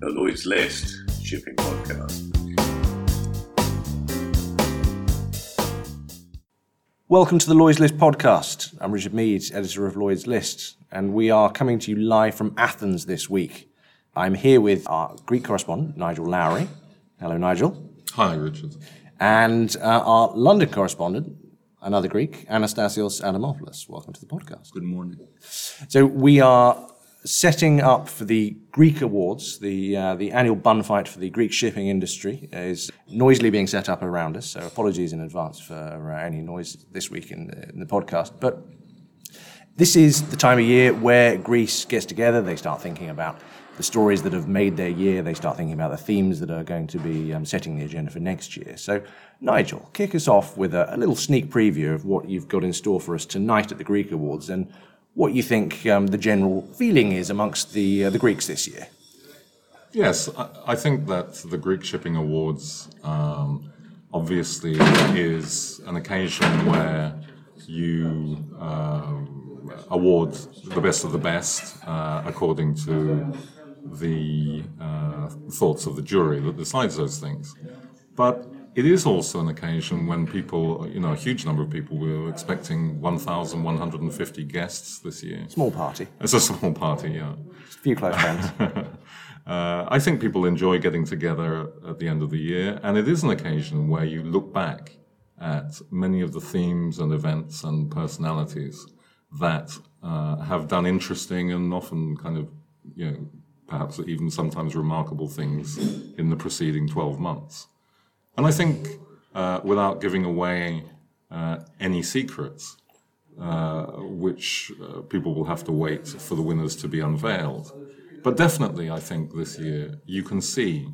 the Lloyd's List shipping podcast. Welcome to the Lloyd's List podcast. I'm Richard Meade, editor of Lloyd's List, and we are coming to you live from Athens this week. I'm here with our Greek correspondent, Nigel Lowry. Hello, Nigel. Hi, Richard. And uh, our London correspondent, another Greek, Anastasios Adamopoulos. Welcome to the podcast. Good morning. So we are setting up for the Greek Awards, the uh, the annual bun fight for the Greek shipping industry is noisily being set up around us. So apologies in advance for uh, any noise this week in the, in the podcast. But this is the time of year where Greece gets together. They start thinking about the stories that have made their year. They start thinking about the themes that are going to be um, setting the agenda for next year. So, Nigel, kick us off with a, a, little sneak preview of what you've got in store for us tonight at the Greek Awards and what you think um, the general feeling is amongst the, uh, the Greeks this year. Yes, I, I, think that the Greek Shipping Awards um, obviously is an occasion where you uh, award the best of the best uh, according to the uh, thoughts of the jury that decides those things. But it is also an occasion when people, you know, a huge number of people, we were expecting 1,150 guests this year. Small party. It's a small party, yeah. Just a few close friends. uh, I think people enjoy getting together at the end of the year, and it is an occasion where you look back at many of the themes and events and personalities that uh, have done interesting and often kind of, you know, perhaps even sometimes remarkable things in the preceding 12 months. And I think, uh, without giving away uh, any secrets, uh, which uh, people will have to wait for the winners to be unveiled, but definitely, I think this year you can see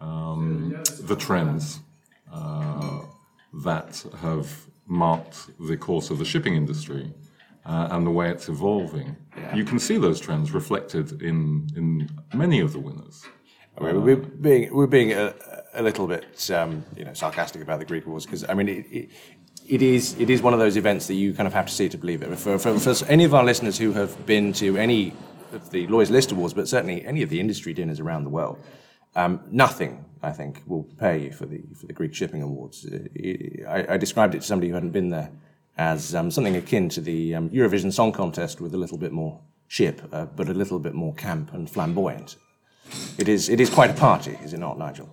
um, the trends uh, that have marked the course of the shipping industry uh, and the way it's evolving. Yeah. You can see those trends reflected in in many of the winners. I mean, we're being we're being a, a little bit um, you know sarcastic about the Greek Awards because I mean it, it, it is it is one of those events that you kind of have to see to believe it. For, for, for any of our listeners who have been to any of the Lloyd's List Awards, but certainly any of the industry dinners around the world, um, nothing I think will prepare you for the for the Greek Shipping Awards. I, I described it to somebody who hadn't been there as um, something akin to the um, Eurovision Song Contest with a little bit more ship, uh, but a little bit more camp and flamboyant. It is, it is quite a party, is it not, Nigel?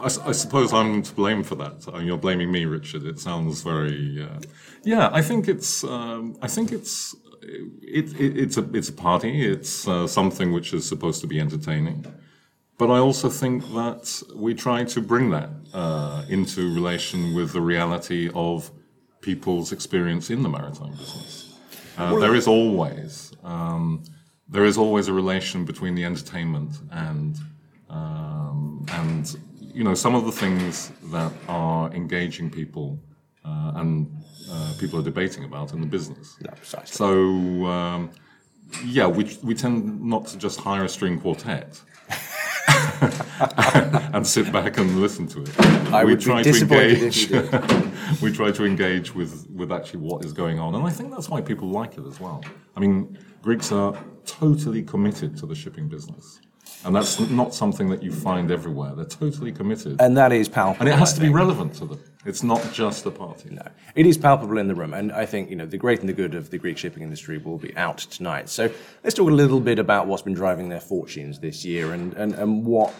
I, I suppose I'm to blame for that. You're blaming me, Richard. It sounds very. Uh, yeah, I think it's. Um, I think it's. It, it, it's a it's a party. It's uh, something which is supposed to be entertaining, but I also think that we try to bring that uh, into relation with the reality of people's experience in the maritime business. Uh, there is always um, there is always a relation between the entertainment and um, and you know some of the things that are engaging people uh, and uh, people are debating about in the business. Yeah, precisely. So um, yeah, we we tend not to just hire a string quartet. and sit back and listen to it. I we would try be disappointed to engage. we try to engage with with actually what is going on, and I think that's why people like it as well. I mean, Greeks are totally committed to the shipping business. And that's not something that you find everywhere. They're totally committed. And that is palpable. And it has to be relevant to them. It's not just a party. No. It is palpable in the room. And I think, you know, the great and the good of the Greek shipping industry will be out tonight. So let's talk a little bit about what's been driving their fortunes this year and, and, and what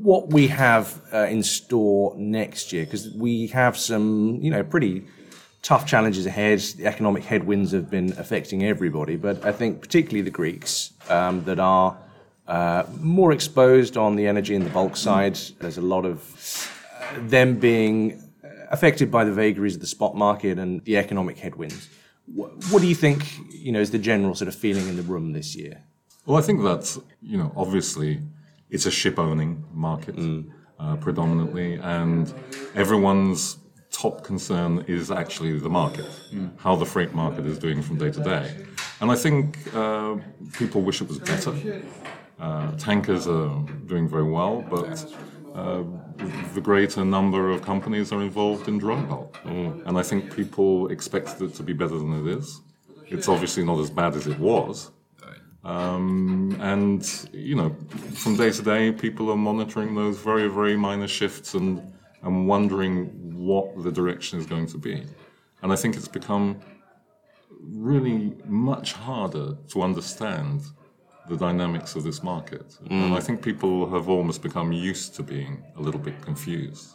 what we have uh, in store next year, because we have some, you know, pretty tough challenges ahead. The economic headwinds have been affecting everybody, but I think particularly the Greeks um, that are more exposed on the energy and the bulk side. There's a lot of uh, them being affected by the vagaries of the spot market and the economic headwinds. What, what do you think, you know, is the general sort of feeling in the room this year? Well, I think that, you know, obviously it's a ship owning market mm. uh, predominantly, and everyone's top concern is actually the market, mm. how the freight market is doing from day to day. And I think uh, people wish it was better. Uh, tankers are doing very well, but uh, the greater number of companies are involved in dry bulk. Mm. And I think people expect it to be better than it is. It's obviously not as bad as it was. Um, and you know, from day to day, people are monitoring those very, very minor shifts and and wondering what the direction is going to be. And I think it's become really much harder to understand the dynamics of this market. And I think people have almost become used to being a little bit confused.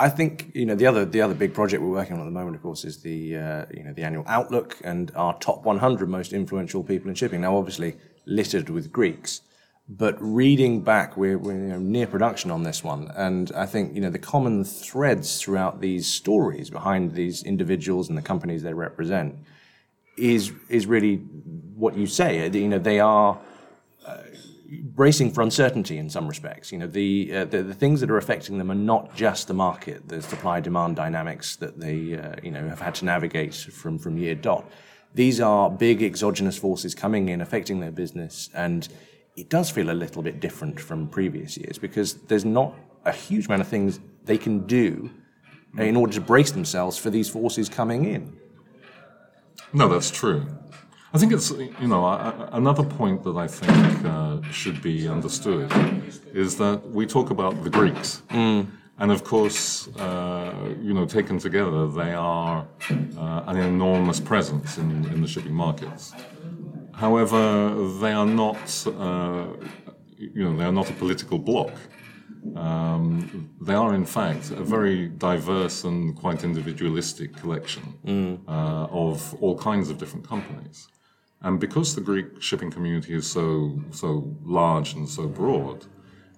I think you know the other the other big project we're working on at the moment, of course, is the uh, you know the annual outlook and our top 100 most influential people in shipping. Now, obviously littered with Greeks, but reading back, we're, we're you know, near production on this one, and I think you know the common threads throughout these stories behind these individuals and the companies they represent is is really what you say. You know, they are bracing for uncertainty in some respects. You know, the, uh, the, the things that are affecting them are not just the market, the supply demand dynamics that they uh, you know have had to navigate from from year dot. These are big exogenous forces coming in, affecting their business, and it does feel a little bit different from previous years because there's not a huge amount of things they can do in order to brace themselves for these forces coming in. No, that's true. I think it's, you know, another point that I think uh, should be understood is that we talk about the Greeks. Mm. And of course, uh, you know, taken together, they are uh, an enormous presence in, in, the shipping markets. However, they are not, uh, you know, they are not a political bloc. Um, they are, in fact, a very diverse and quite individualistic collection mm. uh, of all kinds of different companies. And because the Greek shipping community is so so large and so broad,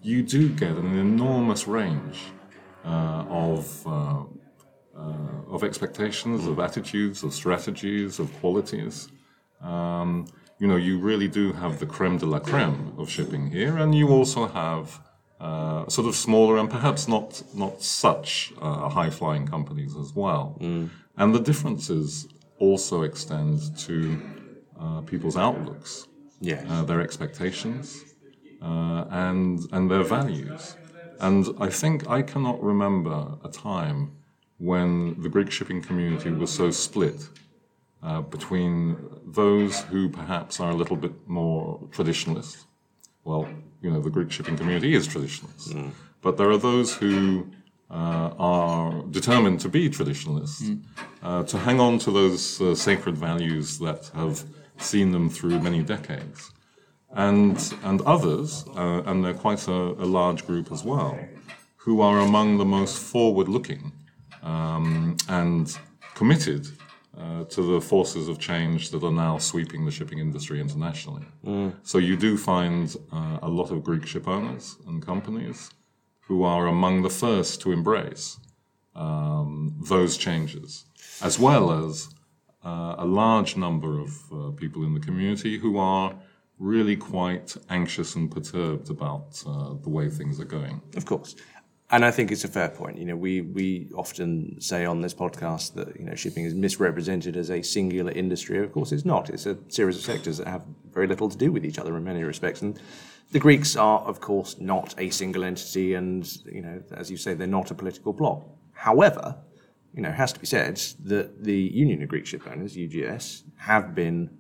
you do get an enormous range uh, of uh, uh, of expectations, of attitudes, of strategies, of qualities. Um, you know, you really do have the creme de la creme of shipping here, and you also have uh, sort of smaller and perhaps not not such uh, high flying companies as well. Mm. And the differences also extend to uh, people's outlooks, yes. uh, their expectations, uh, and and their values. And I think I cannot remember a time when the Greek shipping community was so split uh, between those who perhaps are a little bit more traditionalist. Well, you know, the Greek shipping community is traditionalist, mm. but there are those who uh, are determined to be traditionalists, mm. uh, to hang on to those uh, sacred values that have seen them through many decades. And, and others, uh, and they're quite a, a, large group as well, who are among the most forward looking um, and committed uh, to the forces of change that are now sweeping the shipping industry internationally. Mm. So you do find uh, a lot of Greek ship owners and companies who are among the first to embrace um, those changes, as well as uh, a large number of uh, people in the community who are really quite anxious and perturbed about uh, the way things are going. Of course. And I think it's a fair point. You know, we, we often say on this podcast that, you know, shipping is misrepresented as a singular industry. Of course, it's not. It's a series of sectors that have very little to do with each other in many respects. And the Greeks are, of course, not a single entity. And, you know, as you say, they're not a political bloc. However, you know, it has to be said that the Union of Greek Ship Owners, UGS, have been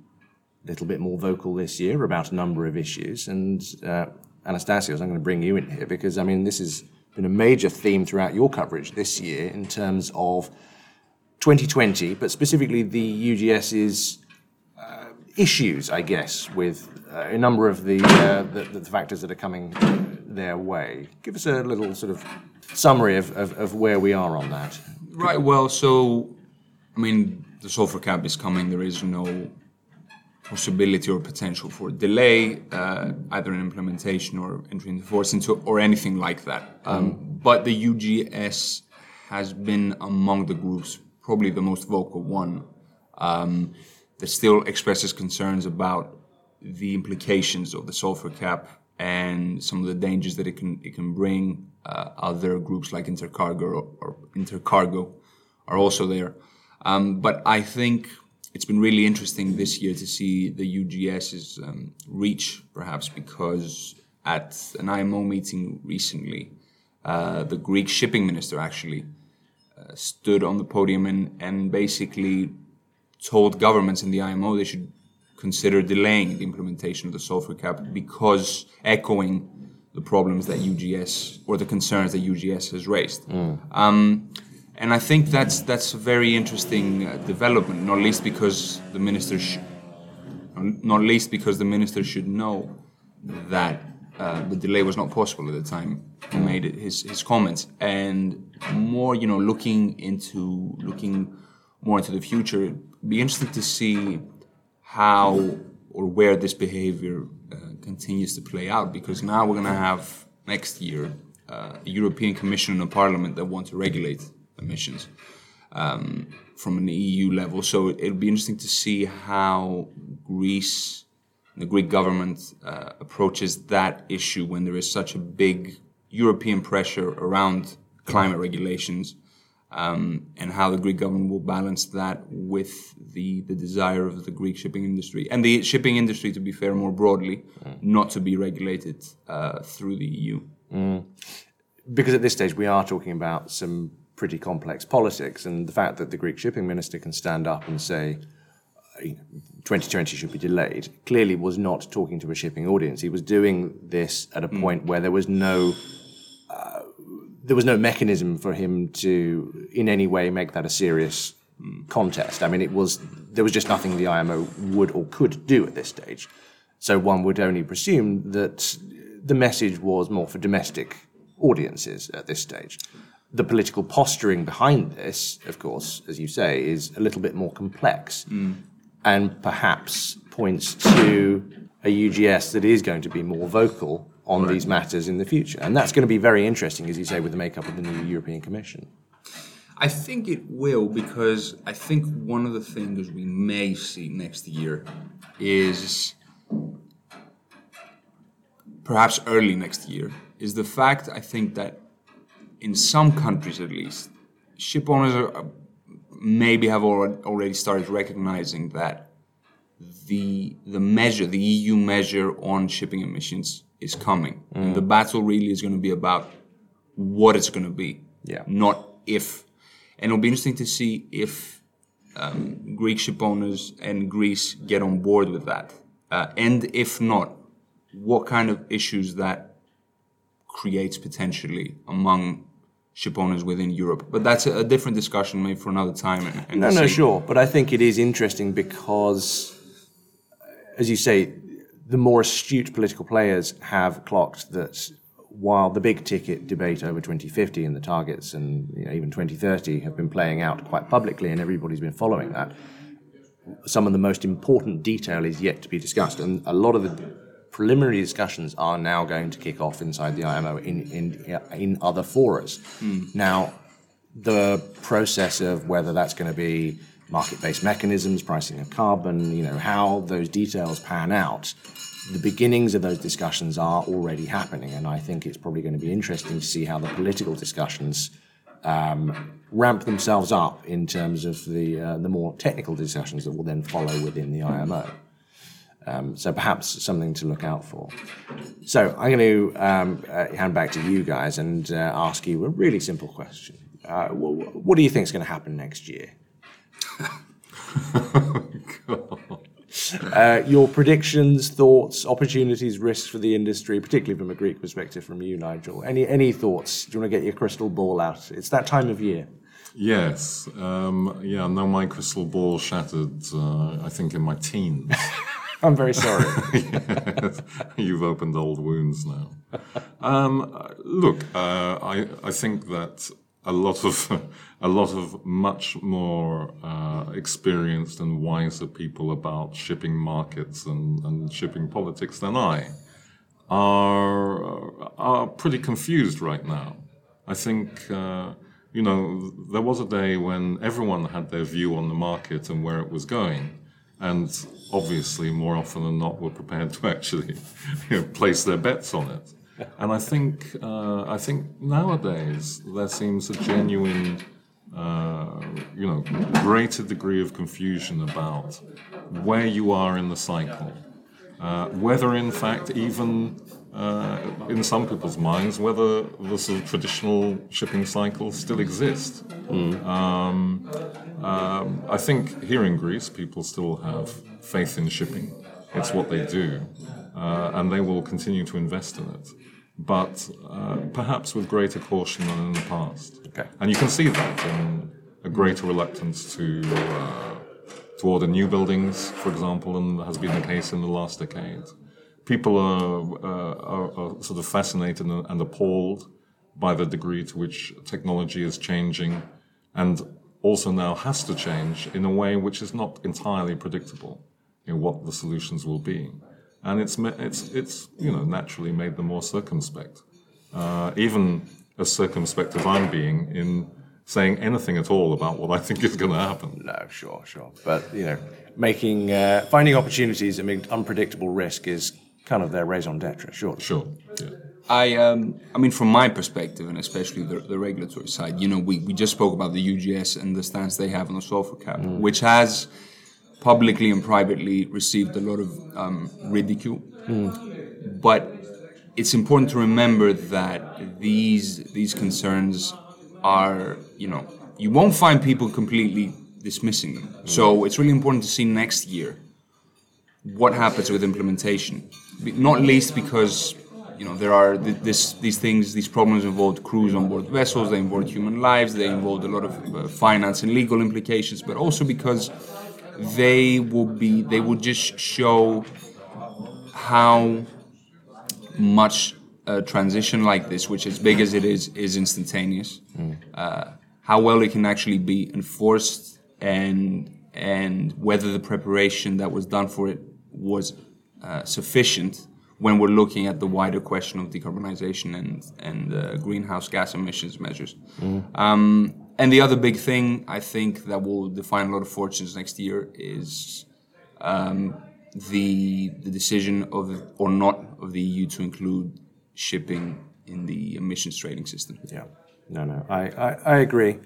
a little bit more vocal this year about a number of issues. And uh, Anastasios, I'm going to bring you in here because, I mean, this has been a major theme throughout your coverage this year in terms of 2020, but specifically the UGS's uh, issues, I guess, with uh, a number of the, uh, the, the, factors that are coming their way. Give us a little sort of summary of, of, of where we are on that. Right. Well, so I mean, the sulfur cap is coming. There is no possibility or potential for delay, uh, either in implementation or entry into force, into or anything like that. Um, mm. But the UGS has been among the groups probably the most vocal one um, that still expresses concerns about the implications of the sulfur cap and some of the dangers that it can it can bring uh, other groups like Intercargo or, or, Intercargo are also there. Um, but I think it's been really interesting this year to see the UGS's um, reach, perhaps because at an IMO meeting recently, uh, the Greek shipping minister actually uh, stood on the podium and, and basically told governments in the IMO they should consider delaying the implementation of the sulfur cap because echoing the problems that UGS or the concerns that UGS has raised. Um, and I think that's that's a very interesting uh, development, not least because the minister, not least because the minister should know that uh, the delay was not possible at the time he made his his comments, and more you know looking into looking more into the future, it'd be interesting to see how or where this behavior uh, continues to play out because now we're going to have next year uh, a European Commission and a Parliament that want to regulate emissions um, from an EU level. So it'll be interesting to see how Greece, the Greek government, uh, approaches that issue when there is such a big European pressure around climate regulations. Um, and how the Greek government will balance that with the, the desire of the Greek shipping industry and the shipping industry, to be fair, more broadly, not to be regulated uh, through the EU. because at this stage we are talking about some pretty complex politics, and the fact that the Greek shipping minister can stand up and say uh, you know, 2020 should be delayed clearly was not talking to a shipping audience. He was doing this at a point where there was no uh, there was no mechanism for him to in any way make that a serious contest. I mean, it was there was just nothing the IMO would or could do at this stage. So one would only presume that the message was more for domestic audiences at this stage. The political posturing behind this, of course, as you say, is a little bit more complex mm. and perhaps points to a UGS that is going to be more vocal on these matters in the future. And that's going to be very interesting, as you say, with the makeup of the new European Commission. I think it will because I think one of the things we may see next year is perhaps early next year is the fact I think that in some countries at least ship owners are, maybe have already started recognizing that the the measure the EU measure on shipping emissions is coming and the battle really is going to be about what it's going to be Yeah. not if and it'll be interesting to see if um, Greek ship owners and Greece get on board with that. Uh, and if not, what kind of issues that creates potentially among ship owners within Europe. But that's a, a different discussion, maybe for another time. And, and No, no, sure. But I think it is interesting because, as you say, the more astute political players have clocked that while the big ticket debate over 2050 and the targets and you know, even 2030 have been playing out quite publicly and everybody's been following that, some of the most important detail is yet to be discussed. And a lot of the preliminary discussions are now going to kick off inside the IMO in, in, in other forums. Now, the process of whether that's going to be market-based mechanisms, pricing of carbon, you know, how those details pan out, the beginnings of those discussions are already happening, and I think it's probably going to be interesting to see how the political discussions um, ramp themselves up in terms of the uh, the more technical discussions that will then follow within the IMO. Um, so perhaps something to look out for. So I'm going to um, uh, hand back to you guys and uh, ask you a really simple question. Uh, wh- what do you think is going to happen next year? Uh, your predictions, thoughts, opportunities, risks for the industry, particularly from a Greek perspective, from you, Nigel. Any any thoughts? Do you want to get your crystal ball out? It's that time of year. Yes. Um, yeah, no, my crystal ball shattered, uh, I think, in my teens. I'm very sorry. You've opened old wounds now. Um, look, uh, I, I think that a lot of a lot of much more uh, experienced and wiser people about shipping markets and, and shipping politics than I are are pretty confused right now. I think uh, you know there was a day when everyone had their view on the market and where it was going, and obviously more often than not were prepared to actually you know, place their bets on it. And I think uh, I think nowadays there seems a genuine uh, you know greater degree of confusion about where you are in the cycle uh, whether in fact even uh, in some people's minds whether the sort of traditional shipping cycle still exists. Um, um, I think here in Greece, people still have faith in shipping. It's what they do, uh, and they will continue to invest in it, but uh, perhaps with greater caution than in the past. Okay. And you can see that in a greater reluctance to uh, to order new buildings, for example, than has been the case in the last decade. People are, uh, are, are sort of fascinated and, appalled by the degree to which technology is changing and also now has to change in a way which is not entirely predictable know, what the solutions will be. And it's, it's, it's you know, naturally made them more circumspect. Uh, even as circumspect as I'm being in saying anything at all about what I think is going to happen. No, sure, sure. But you know, making uh, finding opportunities amid unpredictable risk is kind of their raison d'être, sure. Sure. Yeah. I, um, I mean, from my perspective, and especially the, the regulatory side, you know, we, we just spoke about the UGS and the stance they have on the sulfur cap, which has publicly and privately received a lot of um, ridicule. But it's important to remember that these these concerns are, you know, you won't find people completely dismissing them. So it's really important to see next year what happens with implementation. Not least because you know there are th- this, these things, these problems involved crews on board vessels. They involve human lives. They involve a lot of uh, finance and legal implications, but also because they will be they will just show how much a transition like this, which as big as it is, is instantaneous. Uh, how well it can actually be enforced and and whether the preparation that was done for it was uh, sufficient when we're looking at the wider question of decarbonization and and uh, greenhouse gas emissions measures. Um, and the other big thing I think that will define a lot of fortunes next year is um, the the decision of or not of the EU to include shipping in the emissions trading system. Yeah. No, no, I, I, I agree.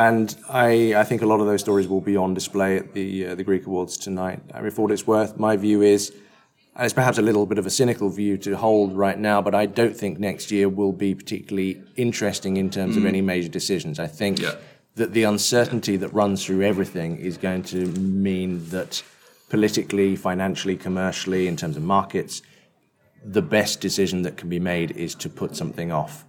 And I, I think a lot of those stories will be on display at the, uh, the Greek Awards tonight. I mean, for what it's worth, my view is, and it's perhaps a little bit of a cynical view to hold right now, but I don't think next year will be particularly interesting in terms of any major decisions. I think Yeah. that the uncertainty that runs through everything is going to mean that politically, financially, commercially, in terms of markets, the best decision that can be made is to put something off.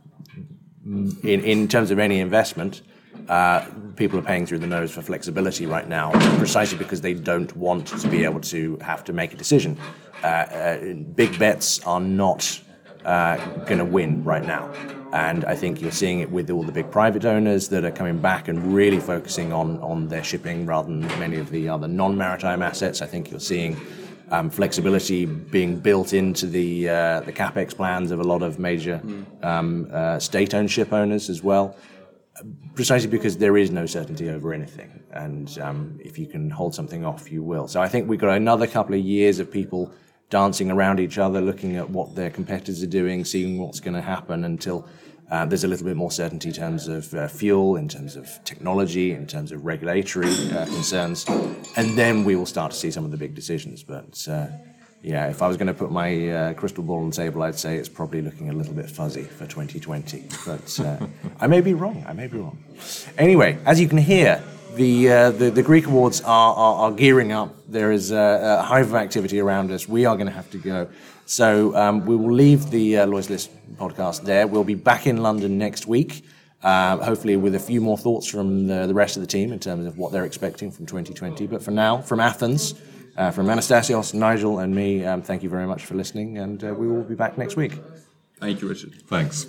In, in terms of any investment, uh, people are paying through the nose for flexibility right now, precisely because they don't want to be able to have to make a decision. Uh, uh, big bets are not uh, going to win right now. And I think you're seeing it with all the big private owners that are coming back and really focusing on, on their shipping rather than many of the other non maritime assets. I think you're seeing um, flexibility being built into the uh, the capex plans of a lot of major um, uh, state-owned ship owners as well, precisely because there is no certainty over anything, and um, if you can hold something off, you will. So I think we've got another couple of years of people dancing around each other, looking at what their competitors are doing, seeing what's going to happen until. Uh, there's a little bit more certainty in terms of uh, fuel, in terms of technology, in terms of regulatory uh, concerns, and then we will start to see some of the big decisions. But uh, yeah, if I was going to put my uh, crystal ball on the table, I'd say it's probably looking a little bit fuzzy for 2020. But uh, I may be wrong. I may be wrong. Anyway, as you can hear, the uh, the, the Greek awards are, are, are gearing up. There is a, a hive of activity around us. We are going to have to go. So um, we will leave the uh, Lloyd's List podcast there. We'll be back in London next week. Uh, hopefully, with a few more thoughts from the, the rest of the team in terms of what they're expecting from 2020. But for now, from Athens, uh, from Anastasios, Nigel, and me, um, thank you very much for listening, and uh, we will be back next week. Thank you, Richard. Thanks.